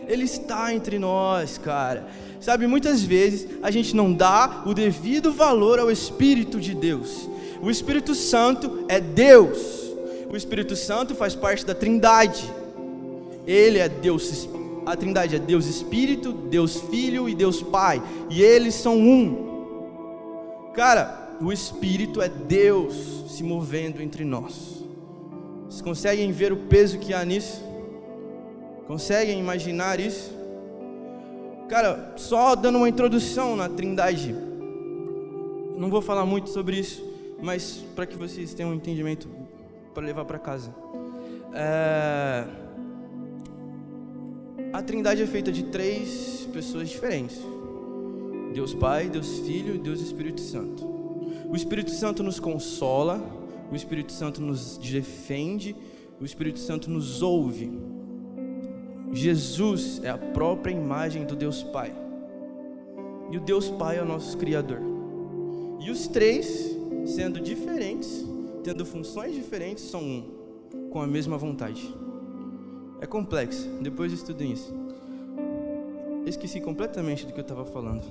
Ele está entre nós, cara. Sabe, muitas vezes a gente não dá o devido valor ao Espírito de Deus. O Espírito Santo é Deus. O Espírito Santo faz parte da Trindade. Ele é Deus. A Trindade é Deus Espírito, Deus Filho e Deus Pai. E eles são um. Cara, o Espírito é Deus se movendo entre nós. Vocês conseguem ver o peso que há nisso? Conseguem imaginar isso? Cara, só dando uma introdução na Trindade. Não vou falar muito sobre isso mas para que vocês tenham um entendimento para levar para casa. É... A Trindade é feita de três pessoas diferentes: Deus Pai, Deus Filho e Deus Espírito Santo. O Espírito Santo nos consola, o Espírito Santo nos defende, o Espírito Santo nos ouve. Jesus é a própria imagem do Deus Pai. E o Deus Pai é o nosso Criador. E os três sendo diferentes, tendo funções diferentes, são um, com a mesma vontade. É complexo, depois estudem isso. Esqueci completamente do que eu estava falando.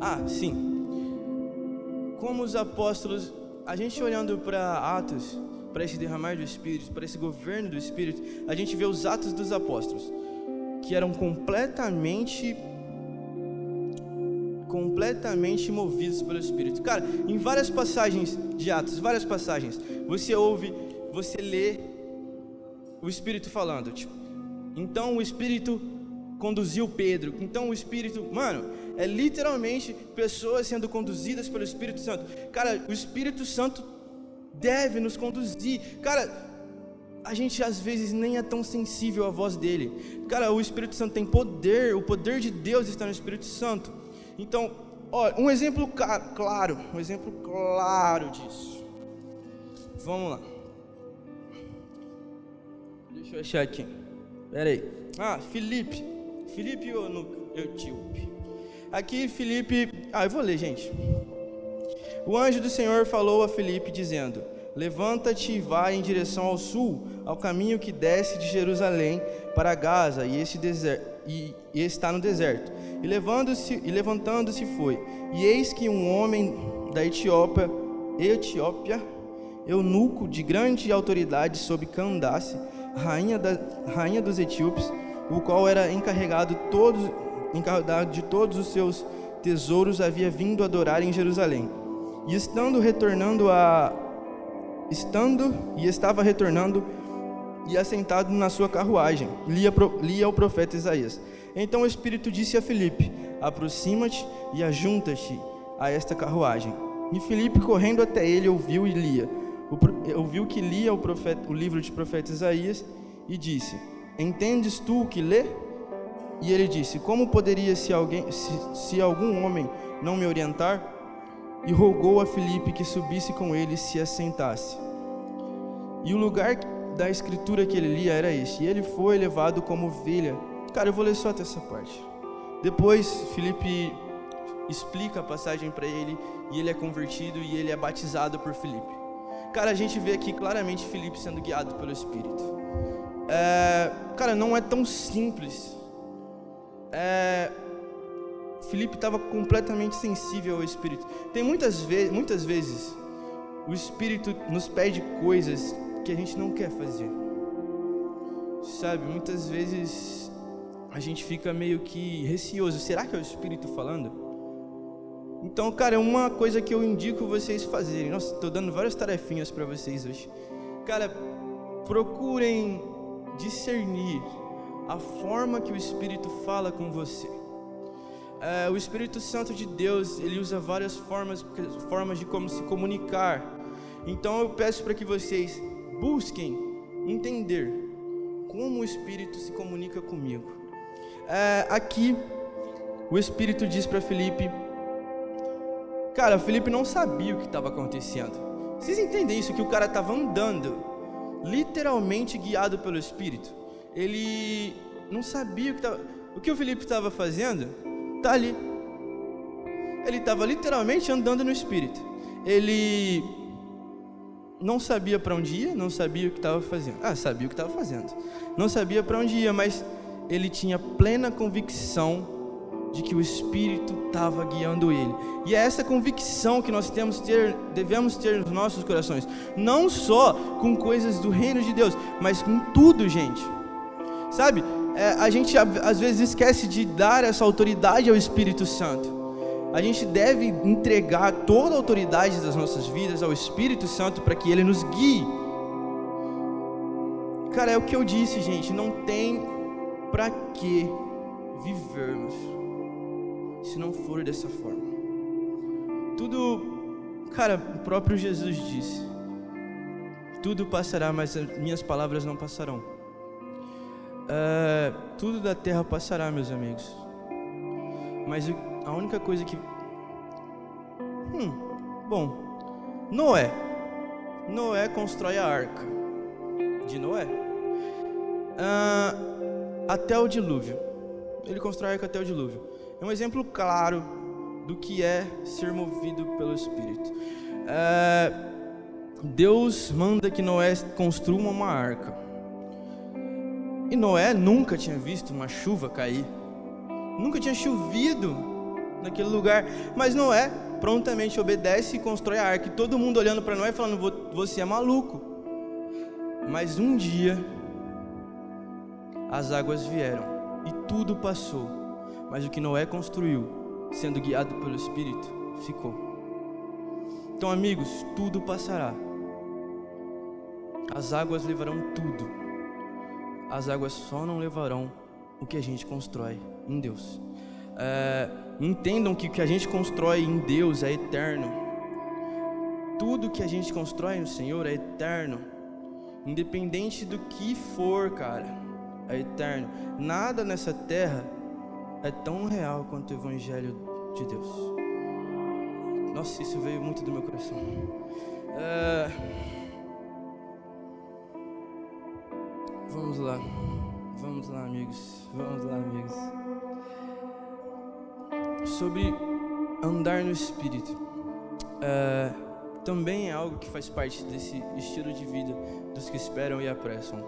Ah, sim. Como os apóstolos, a gente olhando para Atos, para esse derramar do Espírito, para esse governo do Espírito, a gente vê os atos dos apóstolos, que eram completamente completamente movidos pelo Espírito. Cara, em várias passagens de Atos, várias passagens, você ouve, você lê o Espírito falando, tipo, então o Espírito conduziu Pedro, então o Espírito, mano, é literalmente pessoas sendo conduzidas pelo Espírito Santo. Cara, o Espírito Santo deve nos conduzir. Cara, a gente às vezes nem é tão sensível à voz dele. Cara, o Espírito Santo tem poder, o poder de Deus está no Espírito Santo. Então, um exemplo claro, um exemplo claro disso. Vamos lá. Deixa eu achar aqui. Pera aí. Ah, Felipe. Felipe Etíope. Aqui Felipe, ah, eu vou ler, gente. O anjo do Senhor falou a Felipe dizendo: Levanta-te e vai em direção ao sul, ao caminho que desce de Jerusalém para Gaza, e esse e está no deserto. E levantando-se, e levantando-se foi. E eis que um homem da Etiópia, Etiópia, eunuco de grande autoridade sobre Candace, rainha, da, rainha dos etíopes, o qual era encarregado, todos, encarregado de todos os seus tesouros, havia vindo adorar em Jerusalém. E estando retornando a estando e estava retornando e assentado na sua carruagem, lia, lia o profeta Isaías. Então o Espírito disse a Filipe: Aproxima-te e ajunta-te a esta carruagem. E Filipe, correndo até ele, ouviu e lia ouviu que lia o, profeta, o livro de profeta Isaías e disse: Entendes tu o que lê? E ele disse: Como poderia se alguém, se, se algum homem não me orientar? E rogou a Filipe que subisse com ele e se assentasse. E o lugar da escritura que ele lia era este. E ele foi levado como ovelha. Cara, eu vou ler só até essa parte. Depois Filipe explica a passagem para ele e ele é convertido e ele é batizado por Filipe. Cara, a gente vê aqui claramente Felipe sendo guiado pelo Espírito. É, cara, não é tão simples. É, Felipe estava completamente sensível ao Espírito. Tem muitas, ve muitas vezes o Espírito nos pede coisas que a gente não quer fazer. Sabe, muitas vezes a gente fica meio que receoso. Será que é o Espírito falando? Então, cara, é uma coisa que eu indico vocês fazerem. Nossa, estou dando várias tarefinhas para vocês hoje. Cara, procurem discernir a forma que o Espírito fala com você. É, o Espírito Santo de Deus, ele usa várias formas, formas de como se comunicar. Então eu peço para que vocês busquem entender como o Espírito se comunica comigo. É, aqui, o Espírito diz para Felipe Cara, Felipe não sabia o que estava acontecendo. Vocês entendem isso? Que o cara estava andando, literalmente guiado pelo Espírito. Ele não sabia o que estava. O que o Felipe estava fazendo? Tá ali. Ele estava literalmente andando no Espírito. Ele não sabia para onde ia, não sabia o que estava fazendo. Ah, sabia o que estava fazendo. Não sabia para onde ia, mas ele tinha plena convicção de que o Espírito estava guiando ele. E é essa convicção que nós temos ter, devemos ter nos nossos corações, não só com coisas do reino de Deus, mas com tudo, gente. Sabe? É, a gente às vezes esquece de dar essa autoridade ao Espírito Santo. A gente deve entregar toda a autoridade das nossas vidas ao Espírito Santo para que ele nos guie. Cara, é o que eu disse, gente, não tem para que vivermos se não for dessa forma. Tudo, cara, o próprio Jesus disse: tudo passará, mas as minhas palavras não passarão. Uh, tudo da terra passará, meus amigos. Mas a única coisa que. Hum, bom, Noé. Noé constrói a arca de Noé. Uh, até o dilúvio. Ele constrói a arca até o dilúvio é um exemplo claro do que é ser movido pelo Espírito. É, Deus manda que Noé construa uma arca. E Noé nunca tinha visto uma chuva cair. Nunca tinha chovido naquele lugar. Mas Noé prontamente obedece e constrói a arca. E todo mundo olhando para Noé falando: Você é maluco. Mas um dia as águas vieram e tudo passou mas o que Noé construiu, sendo guiado pelo Espírito, ficou. Então, amigos, tudo passará. As águas levarão tudo. As águas só não levarão o que a gente constrói em Deus. É, entendam que o que a gente constrói em Deus é eterno. Tudo que a gente constrói no Senhor é eterno. Independente do que for, cara, é eterno. Nada nessa terra é tão real quanto o Evangelho de Deus. Nossa, isso veio muito do meu coração. É... Vamos lá, vamos lá, amigos. Vamos lá, amigos. sobre andar no Espírito. É, também é algo que faz parte desse estilo de vida dos que esperam e apressam.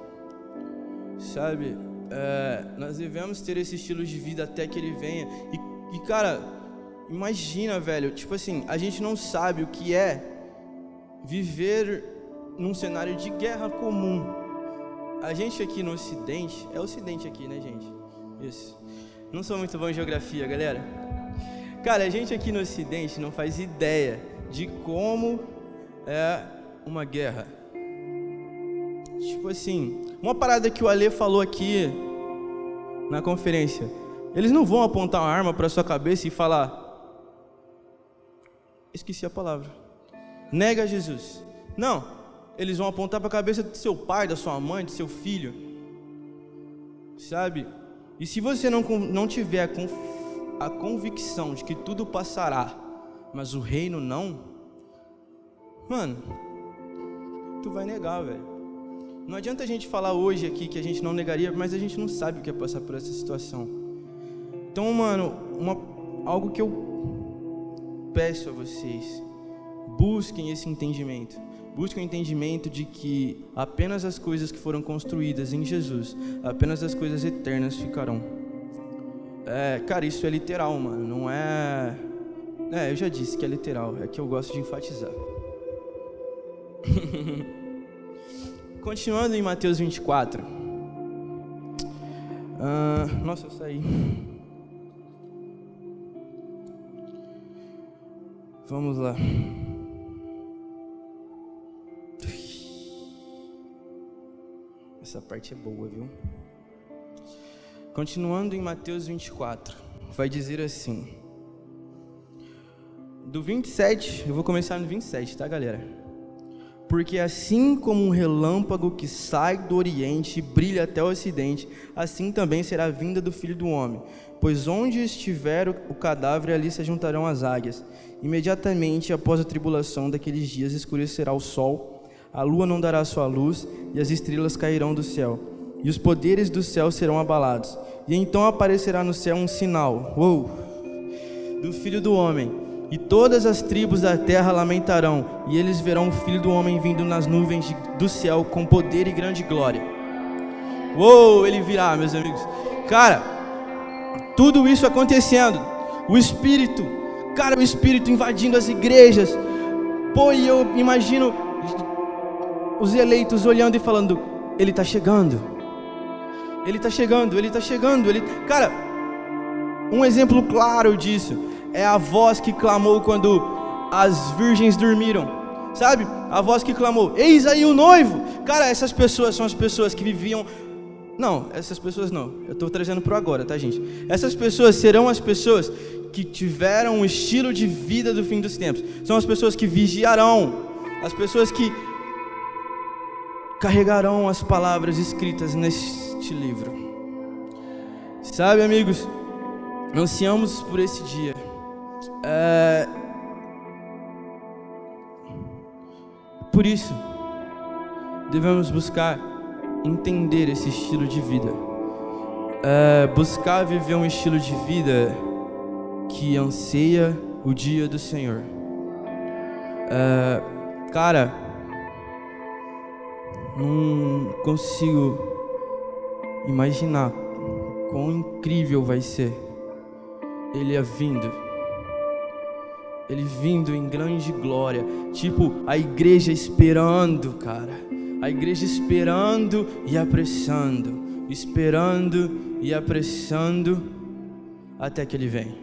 Sabe, é, nós devemos ter esse estilo de vida até que ele venha. E, e, cara, imagina, velho, tipo assim, a gente não sabe o que é viver num cenário de guerra comum. A gente aqui no Ocidente, é Ocidente aqui, né, gente? Isso. Não sou muito bom em geografia, galera. Cara, a gente aqui no Ocidente não faz ideia de como é uma guerra. Tipo assim, uma parada que o Ale falou aqui na conferência. Eles não vão apontar uma arma para sua cabeça e falar: Esqueci a palavra. Nega Jesus. Não, eles vão apontar para a cabeça do seu pai, da sua mãe, do seu filho. Sabe? E se você não, não tiver a, conf, a convicção de que tudo passará, mas o reino não, mano, tu vai negar, velho. Não adianta a gente falar hoje aqui que a gente não negaria, mas a gente não sabe o que é passar por essa situação. Então, mano, uma, algo que eu peço a vocês, busquem esse entendimento. Busquem o entendimento de que apenas as coisas que foram construídas em Jesus, apenas as coisas eternas ficarão. É, cara, isso é literal, mano. Não é. É, eu já disse que é literal. É que eu gosto de enfatizar. Continuando em Mateus 24. Ah, nossa, eu saí. Vamos lá. Essa parte é boa, viu? Continuando em Mateus 24, vai dizer assim: Do 27, eu vou começar no 27, tá, galera? Porque assim como um relâmpago que sai do Oriente e brilha até o Ocidente, assim também será a vinda do Filho do Homem. Pois onde estiver o cadáver, ali se juntarão as águias. Imediatamente após a tribulação daqueles dias, escurecerá o sol a lua não dará sua luz, e as estrelas cairão do céu, e os poderes do céu serão abalados. E então aparecerá no céu um sinal, uou, do Filho do Homem, e todas as tribos da terra lamentarão, e eles verão o Filho do Homem vindo nas nuvens do céu com poder e grande glória. Uou, ele virá, meus amigos. Cara, tudo isso acontecendo, o Espírito, cara, o Espírito invadindo as igrejas. Pô, e eu imagino os eleitos olhando e falando: Ele está chegando, Ele está chegando, Ele está chegando. Ele... Cara, um exemplo claro disso é a voz que clamou quando as virgens dormiram. Sabe? A voz que clamou: Eis aí o noivo. Cara, essas pessoas são as pessoas que viviam. Não, essas pessoas não. Eu estou trazendo para agora, tá, gente? Essas pessoas serão as pessoas que tiveram o estilo de vida do fim dos tempos. São as pessoas que vigiarão. As pessoas que carregarão as palavras escritas neste livro. Sabe, amigos, ansiamos por esse dia. É... Por isso, devemos buscar entender esse estilo de vida. É... Buscar viver um estilo de vida que anseia o dia do Senhor. É... Cara, não consigo imaginar quão incrível vai ser ele é vindo. Ele vindo em grande glória, tipo a igreja esperando, cara. A igreja esperando e apressando, esperando e apressando até que ele vem.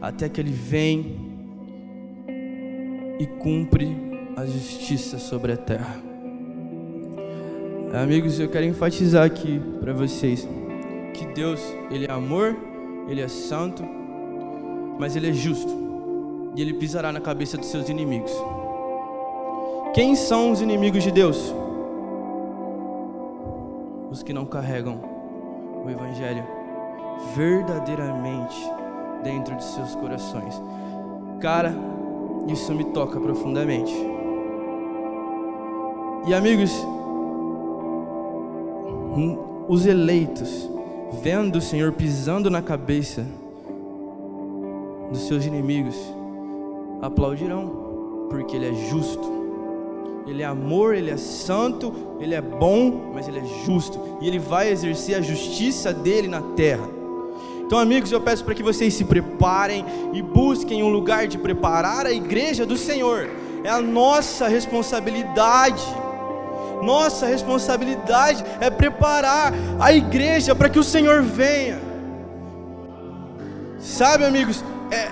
Até que ele vem e cumpre a justiça sobre a terra. Amigos, eu quero enfatizar aqui para vocês que Deus, ele é amor, ele é santo, mas ele é justo. E ele pisará na cabeça dos seus inimigos. Quem são os inimigos de Deus? Os que não carregam o evangelho verdadeiramente dentro de seus corações. Cara, isso me toca profundamente. E amigos, os eleitos, vendo o Senhor pisando na cabeça dos seus inimigos aplaudirão, porque Ele é justo. Ele é amor, Ele é santo, Ele é bom, mas Ele é justo. E Ele vai exercer a justiça dele na terra. Então, amigos, eu peço para que vocês se preparem e busquem um lugar de preparar a igreja do Senhor. É a nossa responsabilidade. Nossa responsabilidade é preparar a igreja para que o Senhor venha. Sabe, amigos, é,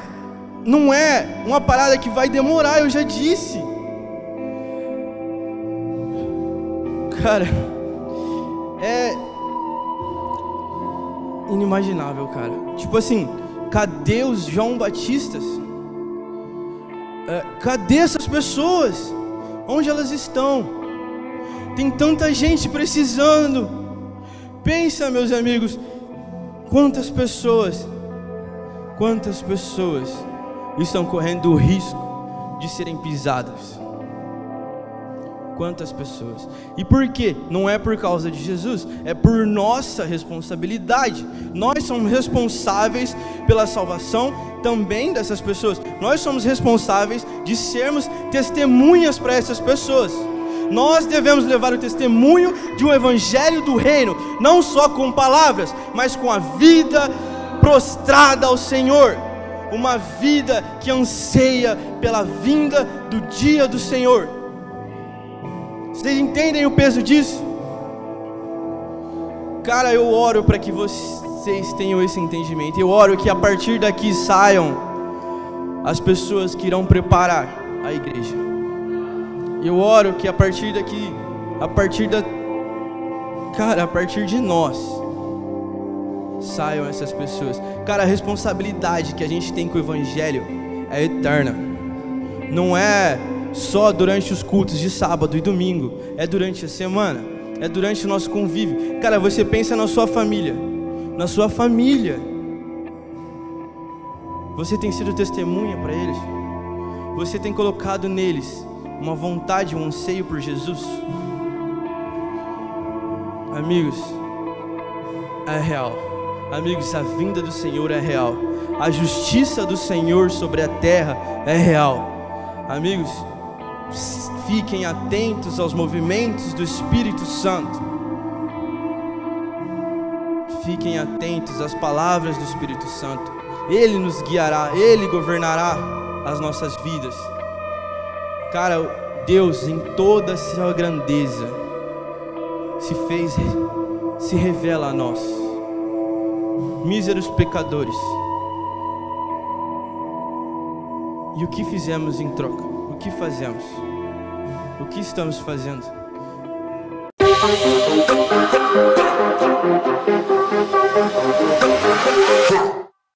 não é uma parada que vai demorar, eu já disse. Cara, é inimaginável, cara. Tipo assim, cadê os João Batistas? É, cadê essas pessoas? Onde elas estão? Tem tanta gente precisando. Pensa, meus amigos, quantas pessoas, quantas pessoas estão correndo o risco de serem pisadas. Quantas pessoas? E por quê? Não é por causa de Jesus, é por nossa responsabilidade. Nós somos responsáveis pela salvação também dessas pessoas. Nós somos responsáveis de sermos testemunhas para essas pessoas. Nós devemos levar o testemunho de um evangelho do reino, não só com palavras, mas com a vida prostrada ao Senhor. Uma vida que anseia pela vinda do dia do Senhor. Vocês entendem o peso disso? Cara, eu oro para que vocês tenham esse entendimento. Eu oro que a partir daqui saiam as pessoas que irão preparar a igreja. Eu oro que a partir daqui, a partir da cara, a partir de nós saiam essas pessoas. Cara, a responsabilidade que a gente tem com o evangelho é eterna. Não é só durante os cultos de sábado e domingo, é durante a semana, é durante o nosso convívio. Cara, você pensa na sua família, na sua família. Você tem sido testemunha para eles? Você tem colocado neles uma vontade, um anseio por Jesus? Amigos, é real. Amigos, a vinda do Senhor é real. A justiça do Senhor sobre a terra é real. Amigos, fiquem atentos aos movimentos do Espírito Santo. Fiquem atentos às palavras do Espírito Santo. Ele nos guiará, ele governará as nossas vidas. Cara, Deus em toda a sua grandeza se fez se revela a nós. Míseros pecadores. E o que fizemos em troca? O que fazemos? O que estamos fazendo?